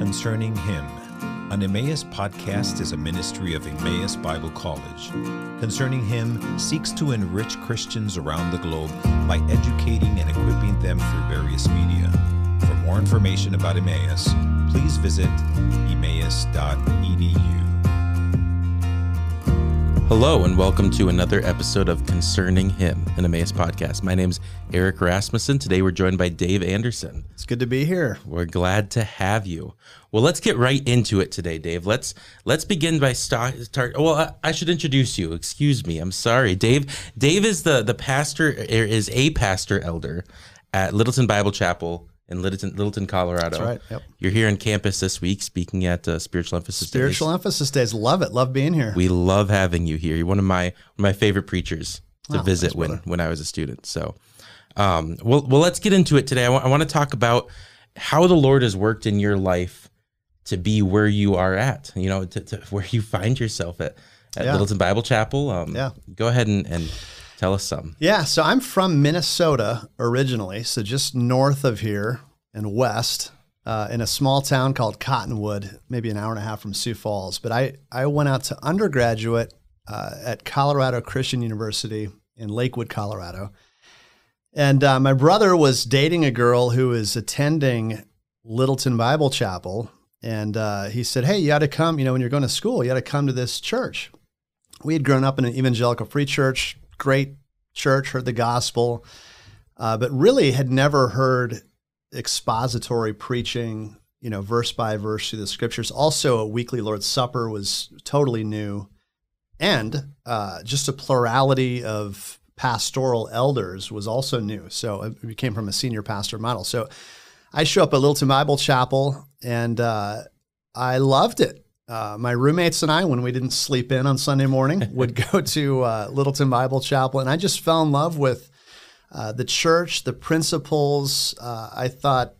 Concerning Him. An Emmaus podcast is a ministry of Emmaus Bible College. Concerning Him seeks to enrich Christians around the globe by educating and equipping them through various media. For more information about Emmaus, please visit emmaus.edu. Hello, and welcome to another episode of Concerning Him, an Emmaus podcast. My name's Eric Rasmussen. Today we're joined by Dave Anderson. It's good to be here. We're glad to have you. Well, let's get right into it today, Dave. Let's let's begin by start. start well, I, I should introduce you. Excuse me. I'm sorry, Dave. Dave is the the pastor er, is a pastor elder at Littleton Bible Chapel in Littleton, Littleton, Colorado. That's right. Yep. You're here on campus this week, speaking at uh, Spiritual Emphasis Spiritual Days. Emphasis Days. Love it. Love being here. We love having you here. You're one of my one of my favorite preachers to Oh, visit thanks, when brother. when I was a student. So, um, well, well, let's get into it today. I want to talk about how the Lord has worked in your life to be where you are at. You know, to, to where you find yourself at at Yeah. Littleton Bible Chapel. Um, Yeah. Go ahead and, and tell us some. yeah. So I'm from Minnesota originally, so just north of here and west, uh, in a small town called Cottonwood, maybe an hour and a half from Sioux Falls. But I I went out to undergraduate uh, at Colorado Christian University in Lakewood, Colorado, and uh, my brother was dating a girl who was attending Littleton Bible Chapel. And uh, he said, Hey, you ought to come, you know, when you're going to school, you ought to come to this church. We had grown up in an evangelical free church, great church, heard the gospel, uh, but really had never heard expository preaching, you know, verse by verse through the scriptures. Also, a weekly Lord's Supper was totally new. And uh, just a plurality of pastoral elders was also new. So it came from a senior pastor model. So I show up at Littleton Bible Chapel and uh, I loved it. Uh, my roommates and I, when we didn't sleep in on Sunday morning, would go to uh, Littleton Bible Chapel, and I just fell in love with uh, the church, the principles. Uh, I thought,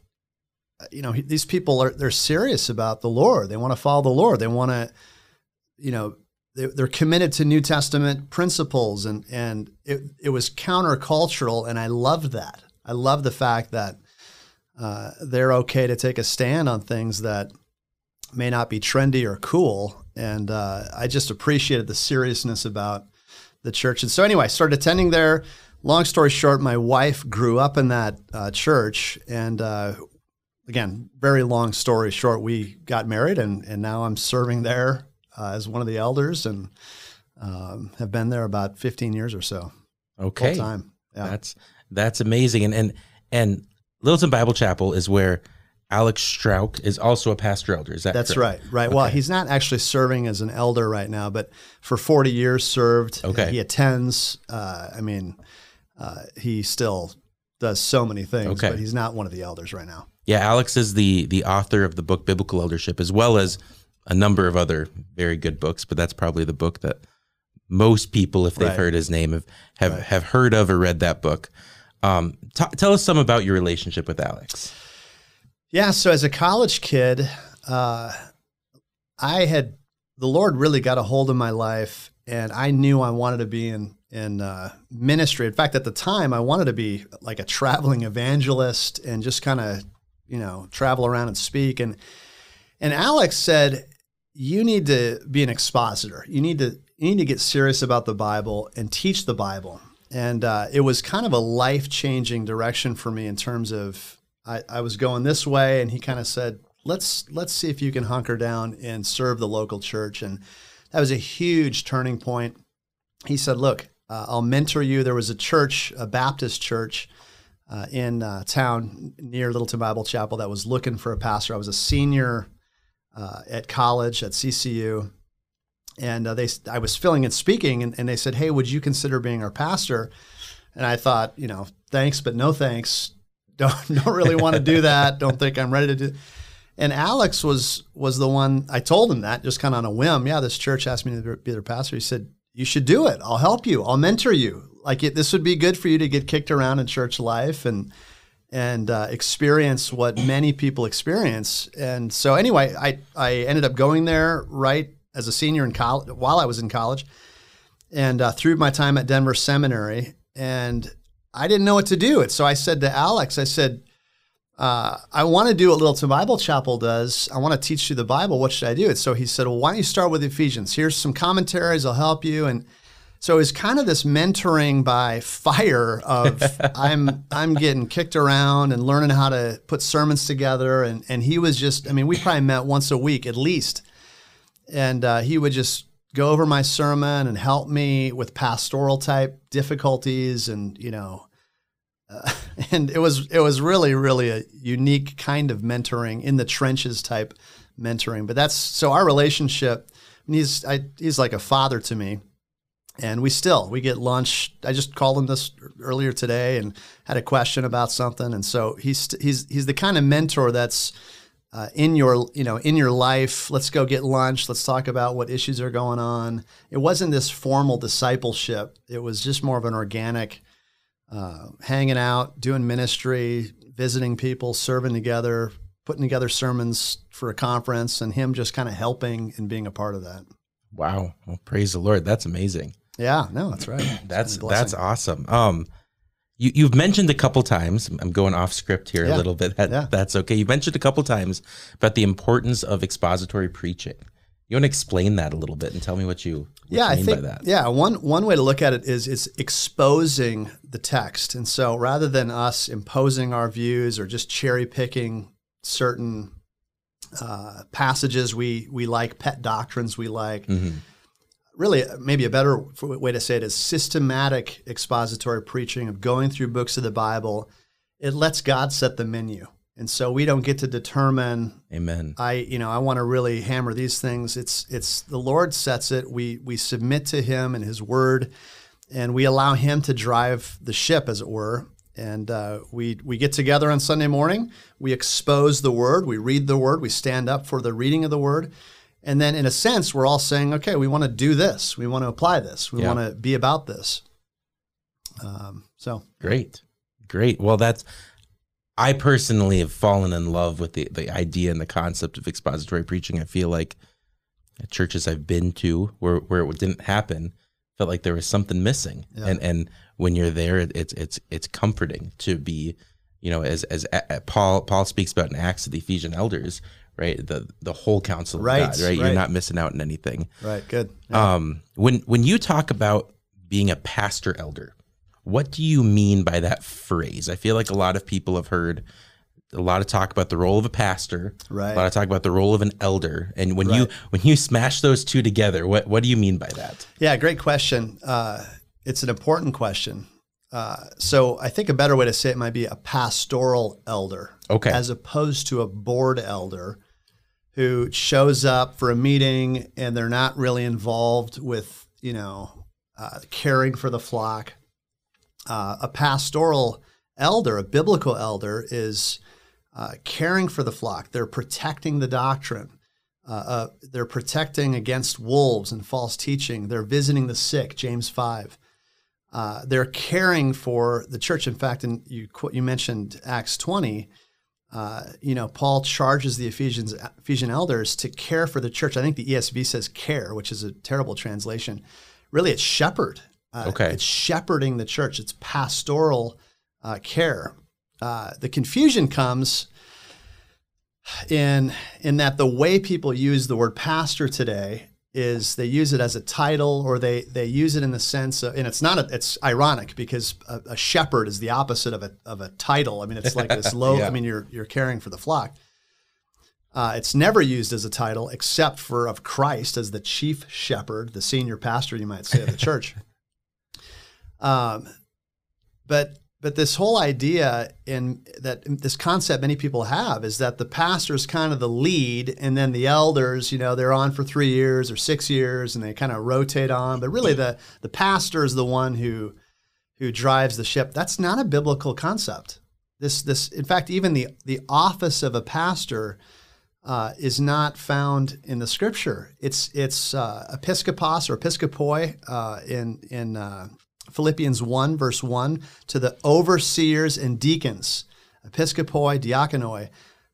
you know, these people are they're serious about the Lord. They want to follow the Lord. They want to, you know, they, they're committed to New Testament principles, and and it it was countercultural, and I loved that. I love the fact that uh, they're okay to take a stand on things that may not be trendy or cool. And uh, I just appreciated the seriousness about the church. And so, anyway, I started attending there. Long story short, my wife grew up in that uh, church. And uh, again, very long story short, we got married, and, and now I'm serving there uh, as one of the elders and um, have been there about 15 years or so, Okay. full time. Yeah. That's that's amazing. And and and Littleton Bible Chapel is where Alex Strauch is also a pastor elder. Is that That's correct? right. Right. Well, he's not actually serving as an elder right now, but for 40 years served. Okay. He attends. Uh, I mean, uh, he still does so many things, Okay. but he's not one of the elders right now. Yeah, Alex is the the author of the book Biblical Eldership, as well as a number of other very good books. But that's probably the book that most people, if they've Right. heard his name, have have, Right. have heard of or read that book. Um, t- tell us some about your relationship with Alex. Yeah. So as a college kid, uh, I had the Lord really got a hold of my life, and I knew I wanted to be in in uh, ministry. In fact, at the time, I wanted to be like a traveling evangelist and just kind of you know travel around and speak. And and Alex said, "You need to be an expositor. You need to you need to get serious about the Bible and teach the Bible." And uh, it was kind of a life changing direction for me in terms of I, I was going this way, and he kind of said, "Let's let's see if you can hunker down and serve the local church." And that was a huge turning point. He said, "Look, uh, I'll mentor you." There was a church, a Baptist church uh, in uh, town near Littleton Bible Chapel that was looking for a pastor. I was a senior uh, at college at CCU, and uh, they I was filling and speaking, and, and they said, "Hey, would you consider being our pastor?" And I thought, you know, thanks, but no thanks. Don't don't really want to do that. Don't think I'm ready to do. And Alex was was the one I told him that just kind of on a whim. Yeah, this church asked me to be their pastor. He said, "You should do it. I'll help you. I'll mentor you. Like it, this would be good for you to get kicked around in church life and and uh, experience what many people experience." And so anyway, I I ended up going there right as a senior in college while I was in college, and uh, through my time at Denver Seminary, and I didn't know what to do. And so I said to Alex, I said, uh, I want to do what Littleton Bible Chapel does. I want to teach you the Bible. What should I do? And so he said, Well, why don't you start with Ephesians? Here's some commentaries. I'll help you. And so it's kind of this mentoring by fire of I'm I'm getting kicked around and learning how to put sermons together. And and he was just I mean we probably met once a week at least, and uh, he would just go over my sermon and help me with pastoral type difficulties and you know. Uh, and it was it was really really a unique kind of mentoring in the trenches type mentoring. But that's so our relationship. he's I, he's like a father to me and we still we get lunch. I just called him this earlier today and had a question about something, and so he's he's he's the kind of mentor that's uh, in your you know in your life. Let's go get lunch. Let's talk about what issues are going on. It wasn't this formal discipleship. It was just more of an organic, uh, hanging out, doing ministry, visiting people, serving together, putting together sermons for a conference, and him just kind of helping and being a part of that. Wow. Well, praise the Lord. That's amazing. Yeah, no, that's right. that's that's awesome. Um, you you've mentioned a couple times. I'm going off script here Yeah. a little bit. That, Yeah. That's okay. You mentioned a couple times about the importance of expository preaching. You want to explain that a little bit and tell me what you, what yeah, you I think by that. yeah one one way to look at it is it's exposing the text, and so rather than us imposing our views or just cherry picking certain uh, passages we we like, pet doctrines we like. Mhm. Really, maybe a better way to say it is systematic expository preaching of going through books of the Bible. It lets God set the menu, and so we don't get to determine Amen. I you know I want to really hammer these things. It's it's the Lord sets it. We we submit to Him and His Word, and we allow Him to drive the ship, as it were. And uh, we we get together on Sunday morning. We expose the Word. We read the Word. We stand up for the reading of the Word. And then, in a sense, we're all saying, okay, we want to do this. We want to apply this. We Yeah. want to be about this. Um, so, Great. Great. Well, that's I personally have fallen in love with the, the idea and the concept of expository preaching. I feel like at churches I've been to where, where it didn't happen, felt like there was something missing. Yeah. And and when you're there, it, it's it's it's comforting to be, you know, as as Paul Paul speaks about in Acts of the Ephesian elders, right? The the whole counsel of Right, God, right? You're not missing out on anything. right, good. Yeah. Um, when when you talk about being a pastor elder, what do you mean by that phrase? I feel like a lot of people have heard a lot of talk about the role of a pastor, Right. a lot of talk about the role of an elder, and when you when you smash those two together, what what do you mean by that? Yeah, great question. Uh, it's an important question. Uh, so I think a better way to say it might be a pastoral elder, Okay. as opposed to a board elder who shows up for a meeting and they're not really involved with you know uh, caring for the flock. Uh, a pastoral elder, a biblical elder, is uh, caring for the flock. They're protecting the doctrine. Uh, uh, they're protecting against wolves and false teaching. They're visiting the sick, James 5. Uh, they're caring for the church. In fact, and you you mentioned Acts 20. Uh, you know, Paul charges the Ephesians Ephesian elders to care for the church. I think the ESV says care, which is a terrible translation. Really, it's shepherd. Uh, Okay. it's shepherding the church. It's pastoral uh, care. Uh, the confusion comes in in that the way people use the word pastor today is they use it as a title or they they use it in the sense of and it's not a, it's ironic because a, a shepherd is the opposite of a of a title. I mean it's like this low Yeah. I mean you're you're caring for the flock. Uh, it's never used as a title except for of Christ as the chief shepherd, the senior pastor, you might say, of the church. Um, but but this whole idea in that this concept many people have is that the pastor is kind of the lead, and then the elders, you know, they're on for three years or six years, and they kind of rotate on. But really, the the pastor is the one who who drives the ship. That's not a biblical concept. This this in fact, even the the office of a pastor uh, is not found in the scripture. It's it's uh, episkopos or episkopoi uh, in in uh, Philippians one verse one to the overseers and deacons, episkopoi, diakonoi,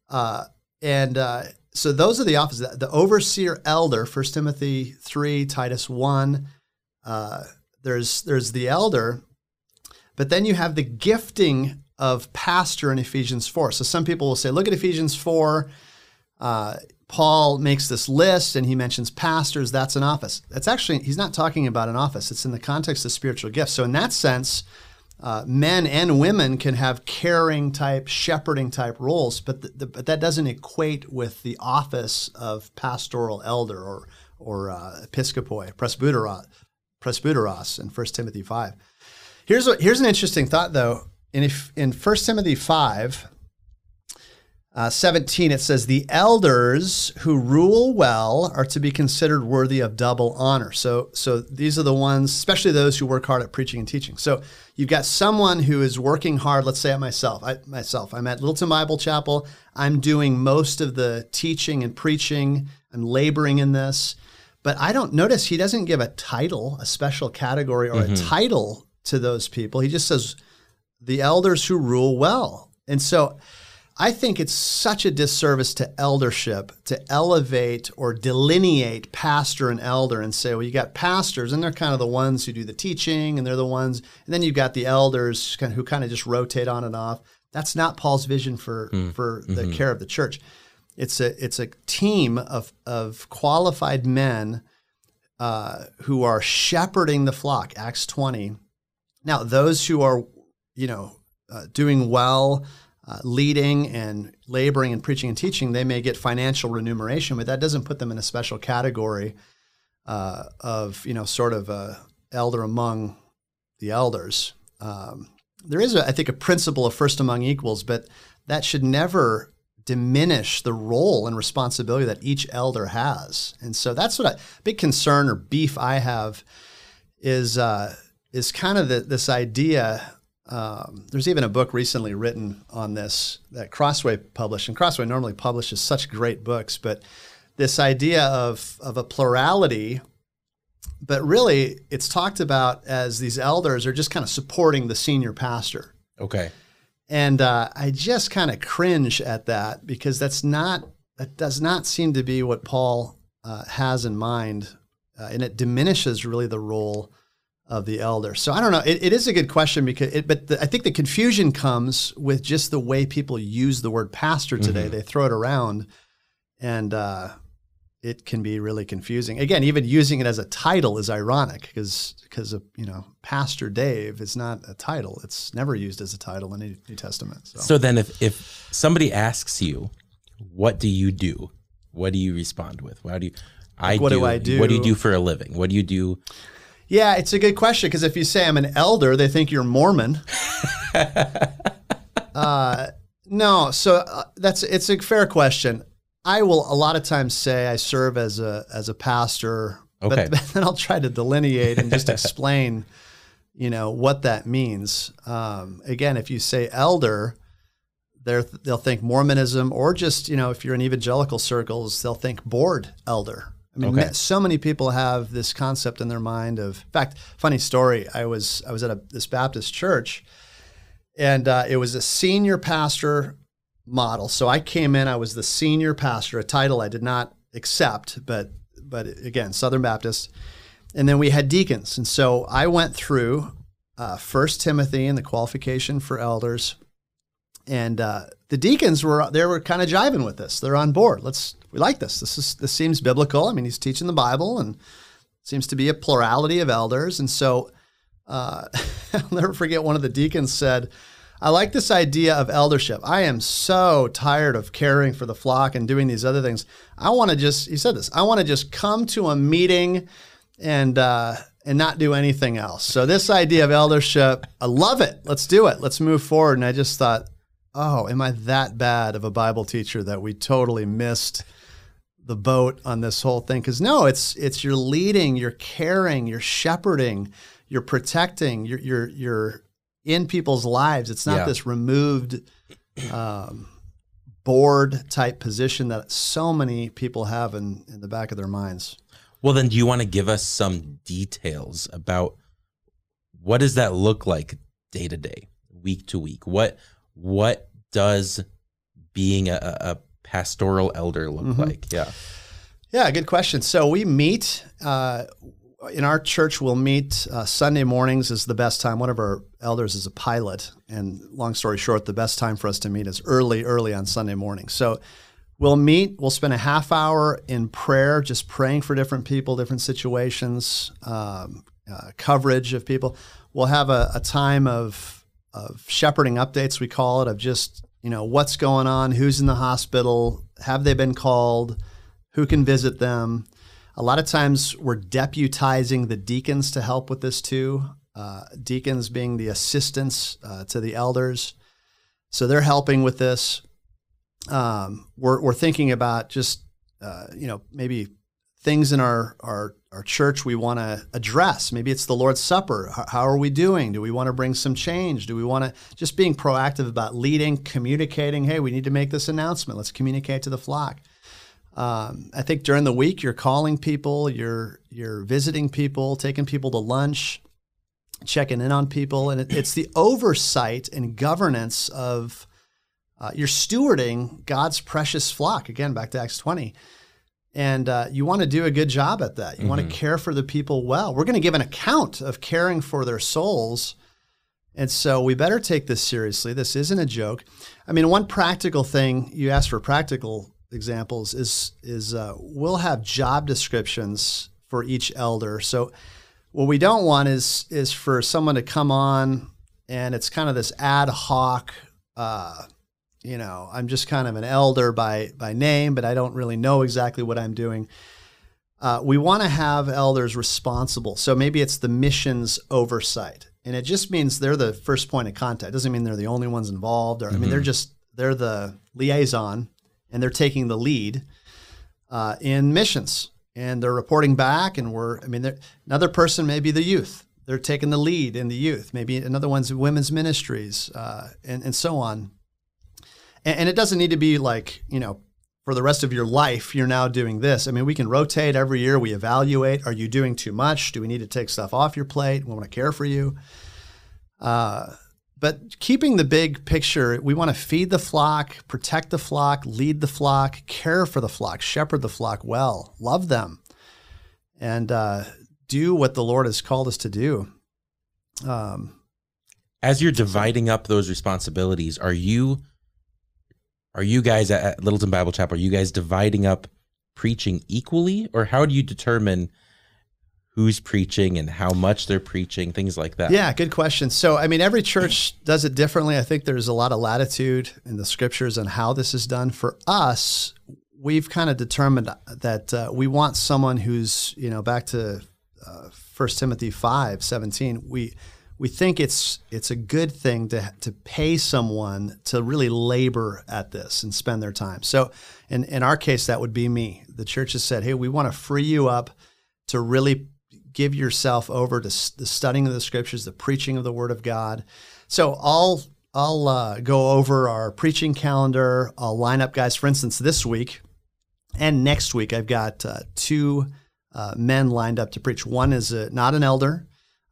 uh, and uh, so those are the offices. The overseer elder, 1 Timothy three, Titus one. Uh, there's there's the elder, but then you have the gifting of pastor in Ephesians 4. So some people will say, look at Ephesians 4. Uh, Paul makes this list and he mentions pastors. That's an office. That's actually, he's not talking about an office. It's in the context of spiritual gifts. So, in that sense, uh, men and women can have caring type, shepherding type roles, but, the, the, but that doesn't equate with the office of pastoral elder or, or uh, episkopoi, presbyteros, presbyteros in 1 Timothy 5. Here's, a, here's an interesting thought, though. In, if, in 1 Timothy 5, uh, 17, it says, The elders who rule well are to be considered worthy of double honor. So, so these are the ones, especially those who work hard at preaching and teaching. So you've got someone who is working hard. Let's say at myself. I, myself, I'm at Littleton Bible Chapel. I'm doing most of the teaching and preaching. I'm laboring in this. But I don't notice he doesn't give a title, a special category, or mm-hmm. a title to those people. He just says, the elders who rule well. And so I think it's such a disservice to eldership to elevate or delineate pastor and elder and say, well, you got pastors, and they're kind of the ones who do the teaching, and they're the ones, and then you've got the elders who kind of just rotate on and off. That's not Paul's vision for mm. for the mm-hmm. care of the church. It's a it's a team of of qualified men uh, who are shepherding the flock. Acts twenty. Now, those who are, you know, uh, doing well uh, leading and laboring and preaching and teaching, they may get financial remuneration, but that doesn't put them in a special category uh, of you know sort of a elder among the elders. Um, there is, a, I think, a principle of first among equals, but that should never diminish the role and responsibility that each elder has. And so that's what a big concern or beef I have is uh, is kind of the, this idea um, there's even a book recently written on this that Crossway published, and Crossway normally publishes such great books, but this idea of of a plurality, but really it's talked about as these elders are just kind of supporting the senior pastor. Okay. And uh, I just kind of cringe at that because that's not that does not seem to be what Paul uh, has in mind, uh, and it diminishes really the role of the elder. So I don't know. It, it is a good question because, it, but the, I think the confusion comes with just the way people use the word pastor today. Mm-hmm. They throw it around, and uh, it can be really confusing. Again, even using it as a title is ironic because because you know Pastor Dave is not a title. It's never used as a title in the New Testament. So. so then, if if somebody asks you, "What do you do?" What do you respond with? How do you? I what do, do I do? What do you do for a living? What do you do? Yeah, it's a good question because if you say I'm an elder, they think you're Mormon. uh, no, so uh, that's it's a fair question. I will a lot of times say I serve as a as a pastor, okay. but then I'll try to delineate and just explain, you know, what that means. Um, again, if you say elder, they they'll think Mormonism, or just you know, if you're in evangelical circles, they'll think board elder I mean, okay. so many people have this concept in their mind of. In fact, funny story. I was I was at a, this Baptist church, and uh, it was a senior pastor model. So I came in. I was the senior pastor, a title I did not accept, but but again, Southern Baptist. And then we had deacons, and so I went through uh, First Timothy and the qualification for elders, and uh, the deacons were they were kind of jiving with this. They're on board. Let's we like this. This is this seems biblical. I mean, he's teaching the Bible and seems to be a plurality of elders. And so uh, I'll never forget one of the deacons said, I like this idea of eldership. I am so tired of caring for the flock and doing these other things. I want to just, he said this, I want to just come to a meeting and, uh, and not do anything else. So this idea of eldership, I love it. Let's do it. Let's move forward. And I just thought, oh, am I that bad of a Bible teacher that we totally missed the boat on this whole thing? Because no it's it's you're leading you're caring you're shepherding you're protecting you're you're, you're in people's lives. It's not yeah. this removed um, board type position that so many people have in, in the back of their minds. Well then do you want to give us some details about what does that look like day to day week to week? What what does being a, a pastoral elder look mm-hmm. like? Yeah. Yeah, good question. So we meet uh, in our church. We'll meet uh, Sunday mornings is the best time. One of our elders is a pilot. And long story short, the best time for us to meet is early, early on Sunday morning. So we'll meet, we'll spend a half hour in prayer, just praying for different people, different situations, um, uh, coverage of people. We'll have a, a time of, of shepherding updates, we call it, of just, you know, what's going on, who's in the hospital, have they been called, who can visit them. A lot of times we're deputizing the deacons to help with this too. Uh, deacons being the assistants uh, to the elders. So they're helping with this. Um, we're, we're thinking about just, uh, you know, maybe things in our, our, our church we want to address. Maybe it's the Lord's Supper. How, are we doing? Do we want to bring some change? Do we want to just being proactive about leading, communicating? Hey, we need to make this announcement. Let's communicate to the flock. Um, I think during the week you're calling people, you're you're visiting people, taking people to lunch, checking in on people, and it, it's the oversight and governance of uh, you're stewarding God's precious flock. Again, back to Acts 20. And uh, you want to do a good job at that. You mm-hmm. want to care for the people well. We're going to give an account of caring for their souls. And so we better take this seriously. This isn't a joke. I mean, one practical thing you asked for practical examples is is uh, we'll have job descriptions for each elder. So what we don't want is is for someone to come on and it's kind of this ad hoc. Uh, you know, I'm just kind of an elder by by name, but I don't really know exactly what I'm doing. Uh, we want to have elders responsible. So maybe it's the missions oversight, and it just means they're the first point of contact. It doesn't mean they're the only ones involved, or mm-hmm. I mean they're mm-hmm. just they're the liaison and they're taking the lead uh, in missions and they're reporting back and we're i mean another person may be the youth they're taking the lead in the youth maybe another one's women's ministries uh, and, and so on and, and, it doesn't need to be like you know for the rest of your life you're now doing this. I mean we can rotate every year we evaluate are you doing too much? Do we need to take stuff off your plate? We want to care for you. Uh, but keeping the big picture, we want to feed the flock, protect the flock, lead the flock, care for the flock, shepherd the flock well, love them, and uh, do what the Lord has called us to do. Um, As you're dividing up those responsibilities, are you are you guys at Littleton Bible Chapel? Are you guys dividing up preaching equally, or how do you determine? who's preaching and how much they're preaching, things like that? Yeah, good question. So, I mean, every church does it differently. I think there's a lot of latitude in the scriptures on how this is done. For us, we've kind of determined that uh, we want someone who's, you know, back to uh, 1 Timothy 5 17, we we think it's it's a good thing to to pay someone to really labor at this and spend their time. So in in our case that would be me. The church has said, "Hey, we want to free you up to really give yourself over to the studying of the scriptures, the preaching of the word of God. So I'll I'll uh, go over our preaching calendar. I'll line up guys. For instance, this week and next week, I've got uh, two uh, men lined up to preach. One is a, not an elder,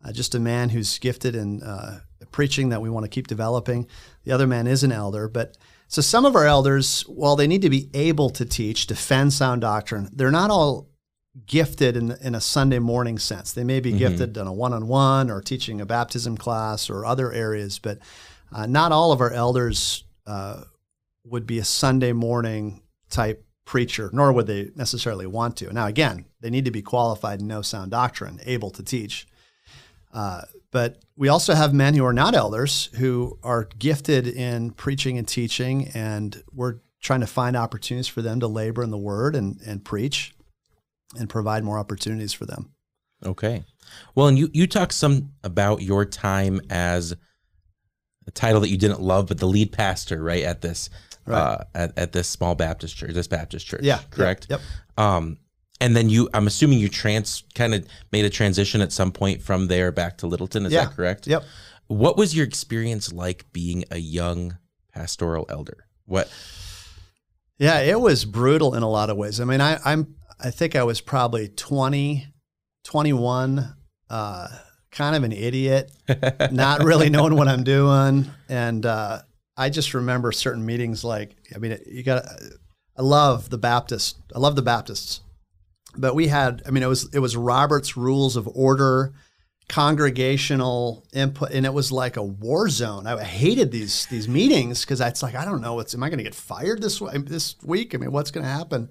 uh, just a man who's gifted in uh, preaching that we want to keep developing. The other man is an elder, but so some of our elders, while they need to be able to teach, defend sound doctrine, they're not all gifted in, in a Sunday morning sense. They may be mm-hmm. gifted in a one on one or teaching a baptism class or other areas, but uh, not all of our elders uh, would be a Sunday morning type preacher, nor would they necessarily want to. Now, again, they need to be qualified and know sound doctrine, able to teach. Uh, but we also have men who are not elders who are gifted in preaching and teaching, and we're trying to find opportunities for them to labor in the word and, and preach and provide more opportunities for them. Okay. Well, and you you talk some about your time as a title that you didn't love, but the lead pastor, right at this right. Uh, at, at this small Baptist church, this Baptist church. Yeah. Correct. Yep. Um, and then you, I'm assuming you trans kind of made a transition at some point from there back to Littleton. Is yeah. that correct? Yep. What was your experience like being a young pastoral elder? What? Yeah, it was brutal in a lot of ways. I mean, I, I'm I think I was probably 20, 21, uh, kind of an idiot, not really knowing what I'm doing. And uh, I just remember certain meetings like, I mean, you got, I love the Baptist. I love the Baptists. But we had, I mean, it was it was Robert's Rules of Order. congregational input, and it was like a war zone. I hated these these meetings because it's like I don't know what's am I going to get fired this way this week? I mean, what's going to happen?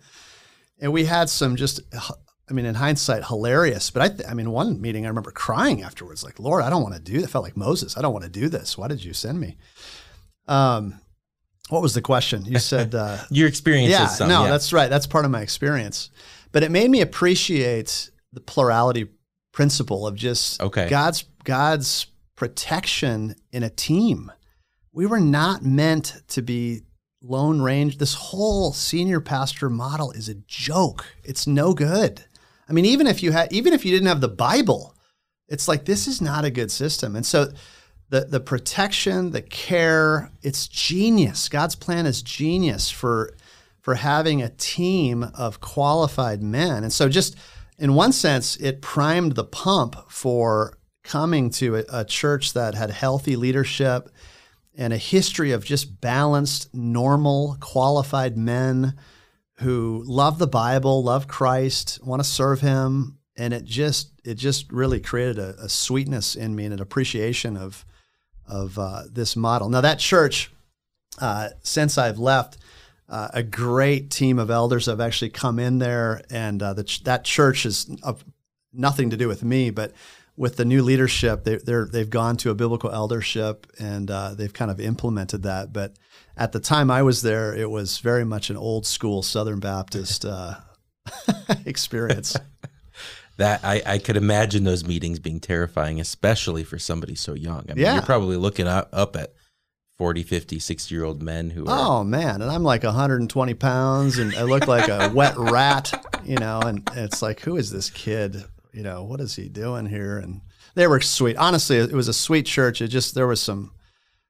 And we had some just, I mean, in hindsight, hilarious. But I, th- I mean, one meeting I remember crying afterwards, like, Lord, I don't want to do. That felt like Moses. I don't want to do this. Why did you send me? Um, what was the question? You said uh, Your experience. yeah, some, no, yeah. that's right. That's part of my experience. But it made me appreciate the plurality principle of just Okay. God's God's protection in a team. We were not meant to be lone range. This whole senior pastor model is a joke. It's no good. I mean, even if you had even if you didn't have the Bible, it's like this is not a good system. And so the the protection, the care, it's genius. God's plan is genius for for having a team of qualified men. And so just in one sense, it primed the pump for coming to a, a church that had healthy leadership and a history of just balanced, normal, qualified men who love the Bible, love Christ, want to serve Him, and it just it just really created a, a sweetness in me and an appreciation of of uh, this model. Now that church, uh, since I've left, uh, a great team of elders have actually come in there, and uh, the ch- that church is of nothing to do with me, but with the new leadership, they, they're they've gone to a biblical eldership, and uh, they've kind of implemented that. But at the time I was there, it was very much an old school Southern Baptist uh, experience. That I, I could imagine those meetings being terrifying, especially for somebody so young. I mean, Yeah. you're probably looking up, up at 40, 50, 60 year old men who are. Oh man, and I'm like 120 pounds, and I look like a wet rat, you know. And it's like, who is this kid? You know, what is he doing here? And they were sweet. Honestly, it was a sweet church. It just there was some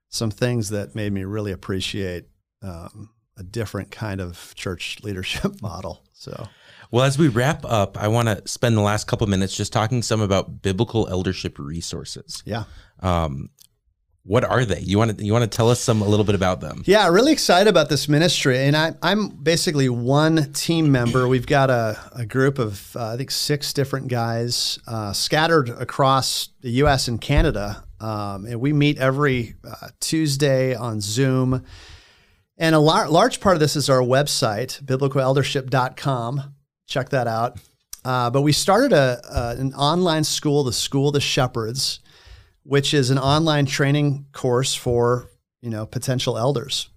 some things that made me really appreciate um, a different kind of church leadership model. So Well, as we wrap up, I want to spend the last couple minutes just talking some about biblical eldership resources. yeah. Um, what are they? You want to you want to tell us some a little bit about them? Yeah, really excited about this ministry. And I, I'm basically one team member. We've got a, a group of, uh, I think, six different guys uh, scattered across the US and Canada. Um, and we meet every uh, Tuesday on Zoom. And a lar- large part of this is our website, biblicaleldership.com. Check that out. Uh, but we started a, a, an online school, the School of the Shepherds, which is an online training course for you know potential elders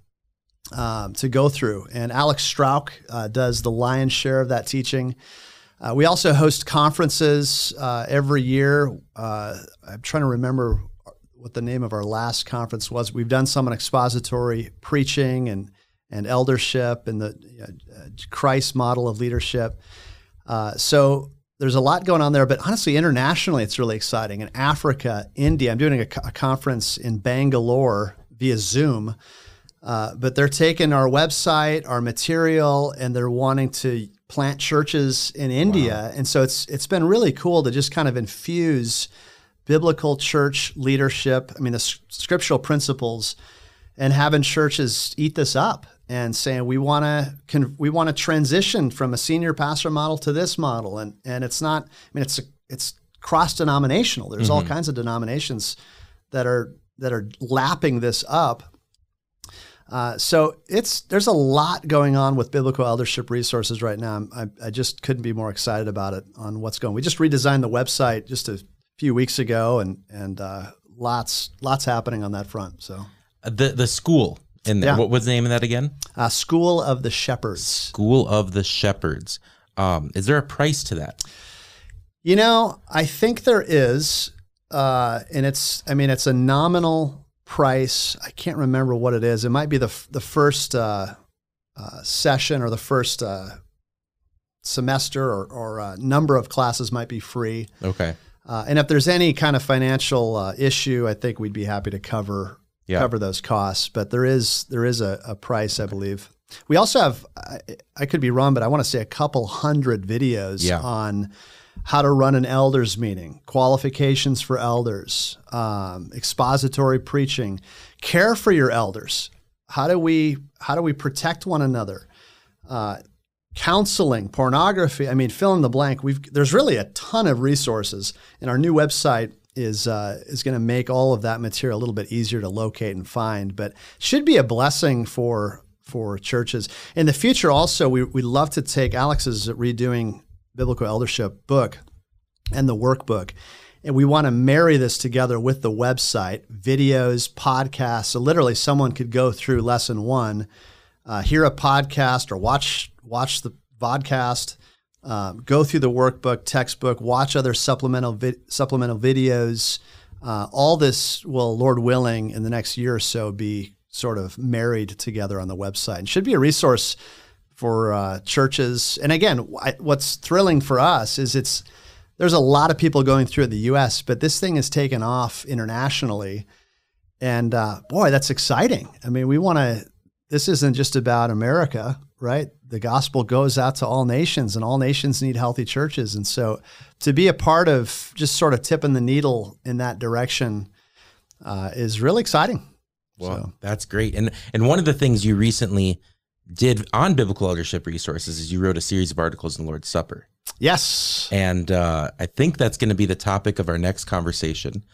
um, to go through. And Alex Strauch uh, does the lion's share of that teaching. Uh, we also host conferences uh, every year. Uh, I'm trying to remember what the name of our last conference was. We've done some on expository preaching and and eldership and the uh, Christ model of leadership. Uh, so there's a lot going on there, but honestly, internationally, it's really exciting. In Africa, India, I'm doing a, a conference in Bangalore via Zoom, uh, but they're taking our website, our material, and they're wanting to plant churches in India. And so it's it's been really cool to just kind of infuse biblical church leadership. I mean, the s- scriptural principles, and having churches eat this up and saying we want to con- we want to transition from a senior pastor model to this model and and it's not I mean it's a, it's cross denominational there's all kinds of denominations that are that are lapping this up uh, so it's there's a lot going on with biblical eldership resources right now. I, I just couldn't be more excited about it on what's going. We just redesigned the website just a few weeks ago, and and uh, lots lots happening on that front. So The the school in there. Yeah. What was the name of that again? uh, School of the Shepherds. School of the Shepherds. Um, is there a price to that? You know, I think there is, uh, and it's I mean it's a nominal price. I can't remember what it is. It might be the f- the first uh, uh, session or the first uh, semester or, or uh, number of classes might be free. Okay. Uh, and if there's any kind of financial uh, issue, I think we'd be happy to cover Yeah. cover those costs. But there is there is a, a price, I believe. We also have I, I could be wrong, but I want to say a couple hundred videos Yeah. on how to run an elders meeting, qualifications for elders, um, expository preaching, care for your elders. How do we how do we protect one another? Uh, counseling, pornography. I mean, fill in the blank. We've there's really a ton of resources, and our new website is uh, is going to make all of that material a little bit easier to locate and find. But should be a blessing for for churches in the future. Also, we we love to take Alex's redoing biblical eldership book and the workbook. And we want to marry this together with the website, videos, podcasts. So literally, someone could go through lesson one, uh, hear a podcast, or watch watch the vodcast, um, go through the workbook, textbook, watch other supplemental vi- supplemental videos. Uh, all this will, Lord willing, in the next year or so, be sort of married together on the website, and should be a resource for uh, churches. And again, I, what's thrilling for us is it's there's a lot of people going through in the U.S., but this thing has taken off internationally, and uh, boy, that's exciting. I mean, we want to. This isn't just about America, right? The gospel goes out to all nations, and all nations need healthy churches. And so, to be a part of just sort of tipping the needle in that direction uh, is really exciting. Well, So- that's great. And and one of the things you recently did on biblical eldership resources is you wrote a series of articles in the Lord's Supper. Yes, And uh, I think that's going to be the topic of our next conversation.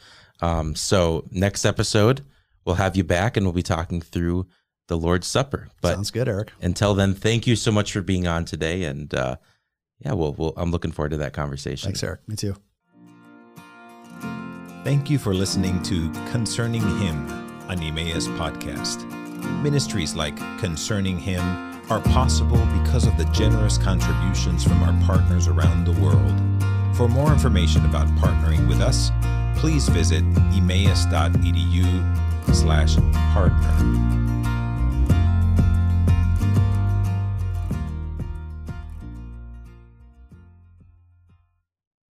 Um, so next episode, we'll have you back and we'll be talking through the Lord's Supper. But sounds good, Eric. until then, thank you so much for being on today. And uh, yeah, well, we'll, I'm looking forward to that conversation. Thanks, Eric. Me too. Thank you for listening to Concerning Him, an Emmaus podcast. Ministries like Concerning Him are possible because of the generous contributions from our partners around the world. For more information about partnering with us, please visit emmaus.edu slash partner.